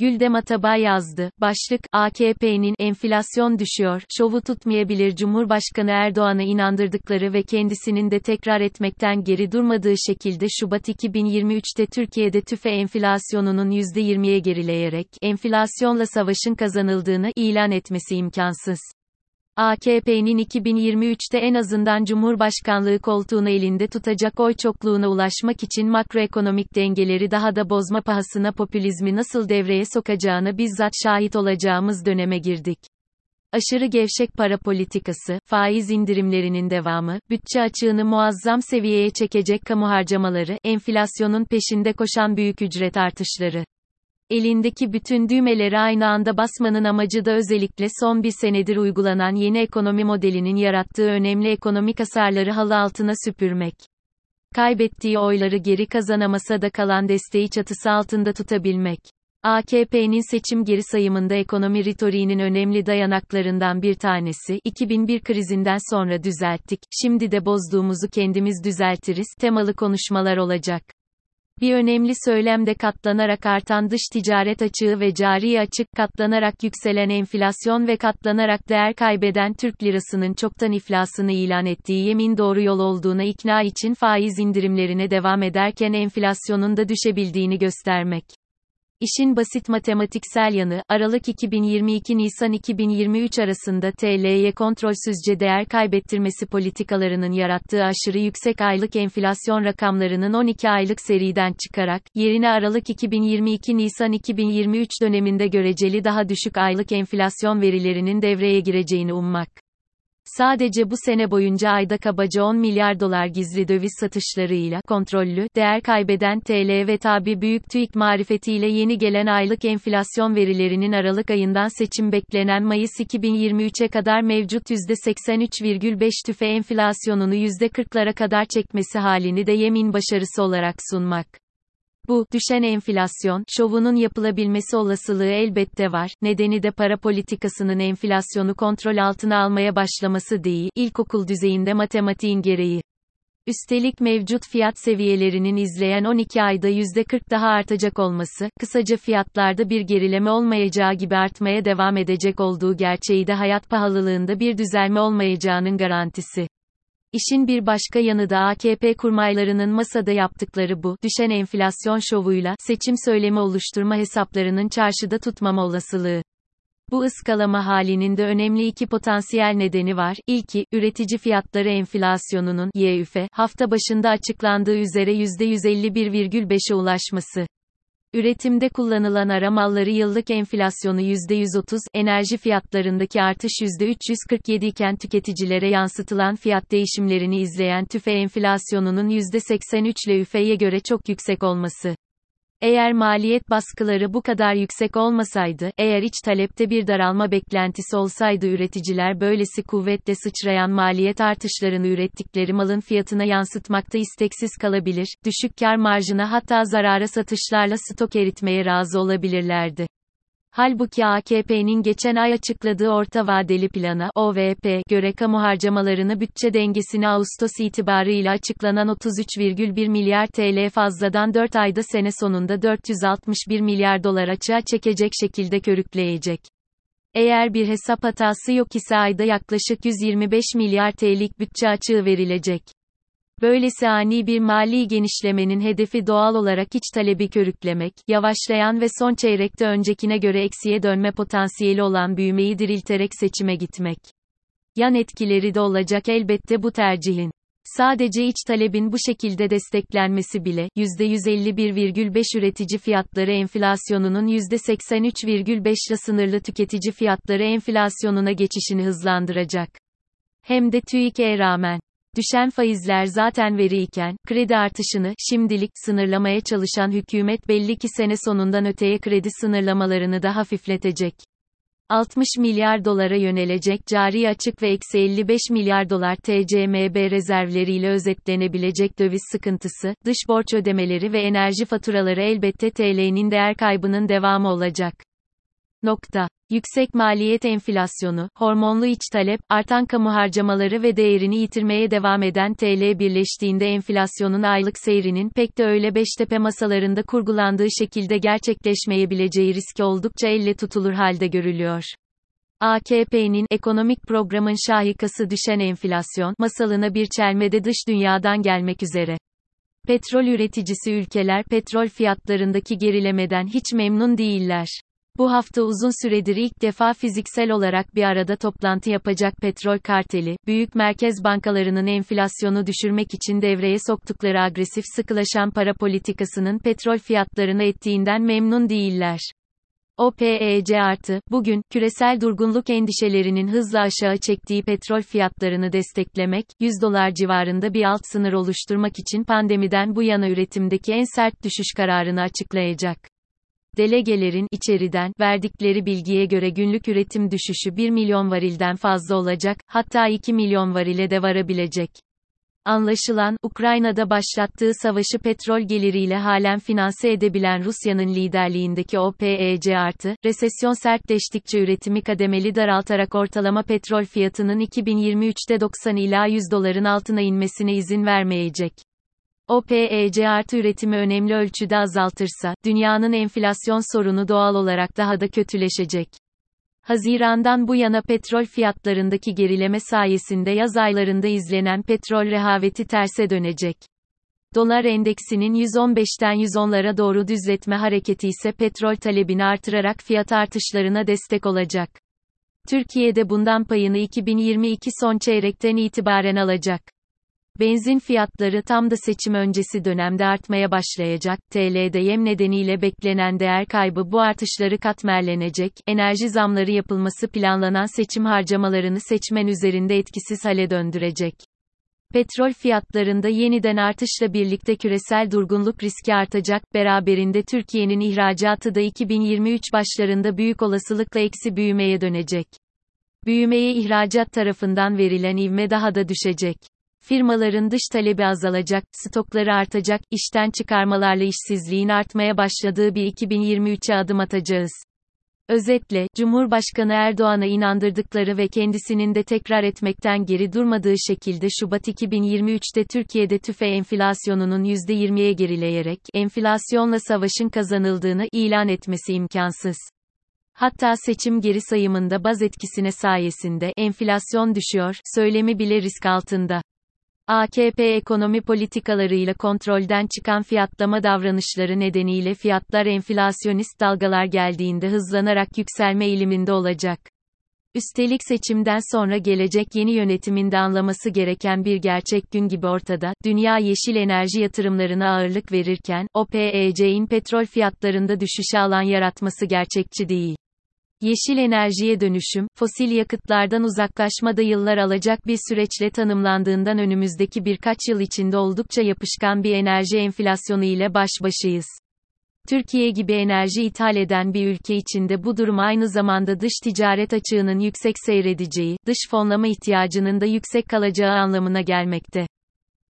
Güldem Atabay yazdı. Başlık, AKP'nin enflasyon düşüyor, şovu tutmayabilir Cumhurbaşkanı Erdoğan'a inandırdıkları ve kendisinin de tekrar etmekten geri durmadığı şekilde Şubat 2023'te Türkiye'de tüfe enflasyonunun %20'ye gerileyerek, enflasyonla savaşın kazanıldığını ilan etmesi imkansız. AKP'nin 2023'te en azından Cumhurbaşkanlığı koltuğunu elinde tutacak oy çokluğuna ulaşmak için makroekonomik dengeleri daha da bozma pahasına popülizmi nasıl devreye sokacağını bizzat şahit olacağımız döneme girdik. Aşırı gevşek para politikası, faiz indirimlerinin devamı, bütçe açığını muazzam seviyeye çekecek kamu harcamaları, enflasyonun peşinde koşan büyük ücret artışları. Elindeki bütün düğmeleri aynı anda basmanın amacı da özellikle son bir senedir uygulanan yeni ekonomi modelinin yarattığı önemli ekonomik hasarları halı altına süpürmek. Kaybettiği oyları geri kazanamasa da kalan desteği çatısı altında tutabilmek. AKP'nin seçim geri sayımında ekonomi ritoriğinin önemli dayanaklarından bir tanesi, 2001 krizinden sonra düzelttik, şimdi de bozduğumuzu kendimiz düzeltiriz, temalı konuşmalar olacak. Bir önemli söylem de katlanarak artan dış ticaret açığı ve cari açık, katlanarak yükselen enflasyon ve katlanarak değer kaybeden Türk lirasının çoktan iflasını ilan ettiği yemin doğru yol olduğuna ikna için faiz indirimlerine devam ederken enflasyonun da düşebildiğini göstermek. İşin basit matematiksel yanı, Aralık 2022-Nisan 2023 arasında TL'ye kontrolsüzce değer kaybettirmesi politikalarının yarattığı aşırı yüksek aylık enflasyon rakamlarının 12 aylık seriden çıkarak, yerine Aralık 2022-Nisan 2023 döneminde göreceli daha düşük aylık enflasyon verilerinin devreye gireceğini ummak. Sadece bu sene boyunca ayda kabaca 10 milyar dolar gizli döviz satışlarıyla kontrollü, değer kaybeden TL ve tabi büyük TÜİK marifetiyle yeni gelen aylık enflasyon verilerinin Aralık ayından seçim beklenen Mayıs 2023'e kadar mevcut %83,5 tüfe enflasyonunu %40'lara kadar çekmesi halini de yemin başarısı olarak sunmak. Bu, düşen enflasyon, şovunun yapılabilmesi olasılığı elbette var, nedeni de para politikasının enflasyonu kontrol altına almaya başlaması değil, ilkokul düzeyinde matematiğin gereği. Üstelik mevcut fiyat seviyelerinin izleyen 12 ayda %40 daha artacak olması, kısaca fiyatlarda bir gerileme olmayacağı gibi artmaya devam edecek olduğu gerçeği de hayat pahalılığında bir düzelme olmayacağının garantisi. İşin bir başka yanı da AKP kurmaylarının masada yaptıkları bu, düşen enflasyon şovuyla, seçim söylemi oluşturma hesaplarının çarşıda tutmama olasılığı. Bu ıskalama halinin de önemli iki potansiyel nedeni var. İlki, üretici fiyatları enflasyonunun, YÜF, hafta başında açıklandığı üzere %151,5'e ulaşması. Üretimde kullanılan ara malları yıllık enflasyonu %130, enerji fiyatlarındaki artış %347 iken tüketicilere yansıtılan fiyat değişimlerini izleyen tüfe enflasyonunun %83 ile üfeye göre çok yüksek olması. Eğer maliyet baskıları bu kadar yüksek olmasaydı, eğer iç talepte bir daralma beklentisi olsaydı üreticiler böylesi kuvvetle sıçrayan maliyet artışlarını ürettikleri malın fiyatına yansıtmakta isteksiz kalabilir, düşük kar marjına hatta zarara satışlarla stok eritmeye razı olabilirlerdi. Halbuki AKP'nin geçen ay açıkladığı orta vadeli plana OVP göre kamu harcamalarını bütçe dengesini Ağustos itibarıyla açıklanan 33,1 milyar TL fazladan 4 ayda sene sonunda 461 milyar dolar açığa çekecek şekilde körükleyecek. Eğer bir hesap hatası yok ise ayda yaklaşık 125 milyar TL'lik bütçe açığı verilecek. Böylesi ani bir mali genişlemenin hedefi doğal olarak iç talebi körüklemek, yavaşlayan ve son çeyrekte öncekine göre eksiye dönme potansiyeli olan büyümeyi dirilterek seçime gitmek. Yan etkileri de olacak elbette bu tercihin. Sadece iç talebin bu şekilde desteklenmesi bile, %151,5 üretici fiyatları enflasyonunun %83,5 ile sınırlı tüketici fiyatları enflasyonuna geçişini hızlandıracak. Hem de TÜİK'e rağmen. Düşen faizler zaten veriyken, kredi artışını, şimdilik, sınırlamaya çalışan hükümet belli ki sene sonundan öteye kredi sınırlamalarını da hafifletecek. 60 milyar dolara yönelecek cari açık ve eksi 55 milyar dolar TCMB rezervleriyle özetlenebilecek döviz sıkıntısı, dış borç ödemeleri ve enerji faturaları elbette TL'nin değer kaybının devamı olacak. Nokta. Yüksek maliyet enflasyonu, hormonlu iç talep, artan kamu harcamaları ve değerini yitirmeye devam eden TL birleştiğinde enflasyonun aylık seyrinin pek de öyle Beştepe masalarında kurgulandığı şekilde gerçekleşmeyebileceği riski oldukça elle tutulur halde görülüyor. AKP'nin ekonomik programın şahikası düşen enflasyon masalına bir çelmede dış dünyadan gelmek üzere. Petrol üreticisi ülkeler petrol fiyatlarındaki gerilemeden hiç memnun değiller. Bu hafta uzun süredir ilk defa fiziksel olarak bir arada toplantı yapacak petrol karteli, büyük merkez bankalarının enflasyonu düşürmek için devreye soktukları agresif sıkılaşan para politikasının petrol fiyatlarını ettiğinden memnun değiller. OPEC artı, bugün, küresel durgunluk endişelerinin hızla aşağı çektiği petrol fiyatlarını desteklemek, 100 dolar civarında bir alt sınır oluşturmak için pandemiden bu yana üretimdeki en sert düşüş kararını açıklayacak. Delegelerin içeriden verdikleri bilgiye göre günlük üretim düşüşü 1 milyon varilden fazla olacak, hatta 2 milyon varile de varabilecek. Anlaşılan, Ukrayna'da başlattığı savaşı petrol geliriyle halen finanse edebilen Rusya'nın liderliğindeki OPEC artı, resesyon sertleştikçe üretimi kademeli daraltarak ortalama petrol fiyatının 2023'te 90 ila 100 doların altına inmesine izin vermeyecek. OPEC artı üretimi önemli ölçüde azaltırsa, dünyanın enflasyon sorunu doğal olarak daha da kötüleşecek. Hazirandan bu yana petrol fiyatlarındaki gerileme sayesinde yaz aylarında izlenen petrol rehaveti terse dönecek. Dolar endeksinin 115'ten 110'lara doğru düzletme hareketi ise petrol talebini artırarak fiyat artışlarına destek olacak. Türkiye'de bundan payını 2022 son çeyrekten itibaren alacak. Benzin fiyatları tam da seçim öncesi dönemde artmaya başlayacak. TL'de yem nedeniyle beklenen değer kaybı bu artışları katmerlenecek. Enerji zamları yapılması planlanan seçim harcamalarını seçmen üzerinde etkisiz hale döndürecek. Petrol fiyatlarında yeniden artışla birlikte küresel durgunluk riski artacak, beraberinde Türkiye'nin ihracatı da 2023 başlarında büyük olasılıkla eksi büyümeye dönecek. Büyümeye ihracat tarafından verilen ivme daha da düşecek. Firmaların dış talebi azalacak, stokları artacak, işten çıkarmalarla işsizliğin artmaya başladığı bir 2023'e adım atacağız. Özetle, Cumhurbaşkanı Erdoğan'a inandırdıkları ve kendisinin de tekrar etmekten geri durmadığı şekilde Şubat 2023'te Türkiye'de tüfe enflasyonunun %20'ye gerileyerek, enflasyonla savaşın kazanıldığını ilan etmesi imkansız. Hatta seçim geri sayımında baz etkisine sayesinde enflasyon düşüyor söylemi bile risk altında. AKP ekonomi politikalarıyla kontrolden çıkan fiyatlama davranışları nedeniyle fiyatlar enflasyonist dalgalar geldiğinde hızlanarak yükselme eğiliminde olacak. Üstelik seçimden sonra gelecek yeni yönetimin de anlaması gereken bir gerçek gün gibi ortada, dünya yeşil enerji yatırımlarına ağırlık verirken, OPEC'in petrol fiyatlarında düşüşe alan yaratması gerçekçi değil. Yeşil enerjiye dönüşüm, fosil yakıtlardan uzaklaşma da yıllar alacak bir süreçle tanımlandığından önümüzdeki birkaç yıl içinde oldukça yapışkan bir enerji enflasyonu ile baş başayız. Türkiye gibi enerji ithal eden bir ülke içinde bu durum aynı zamanda dış ticaret açığının yüksek seyredeceği, dış fonlama ihtiyacının da yüksek kalacağı anlamına gelmekte.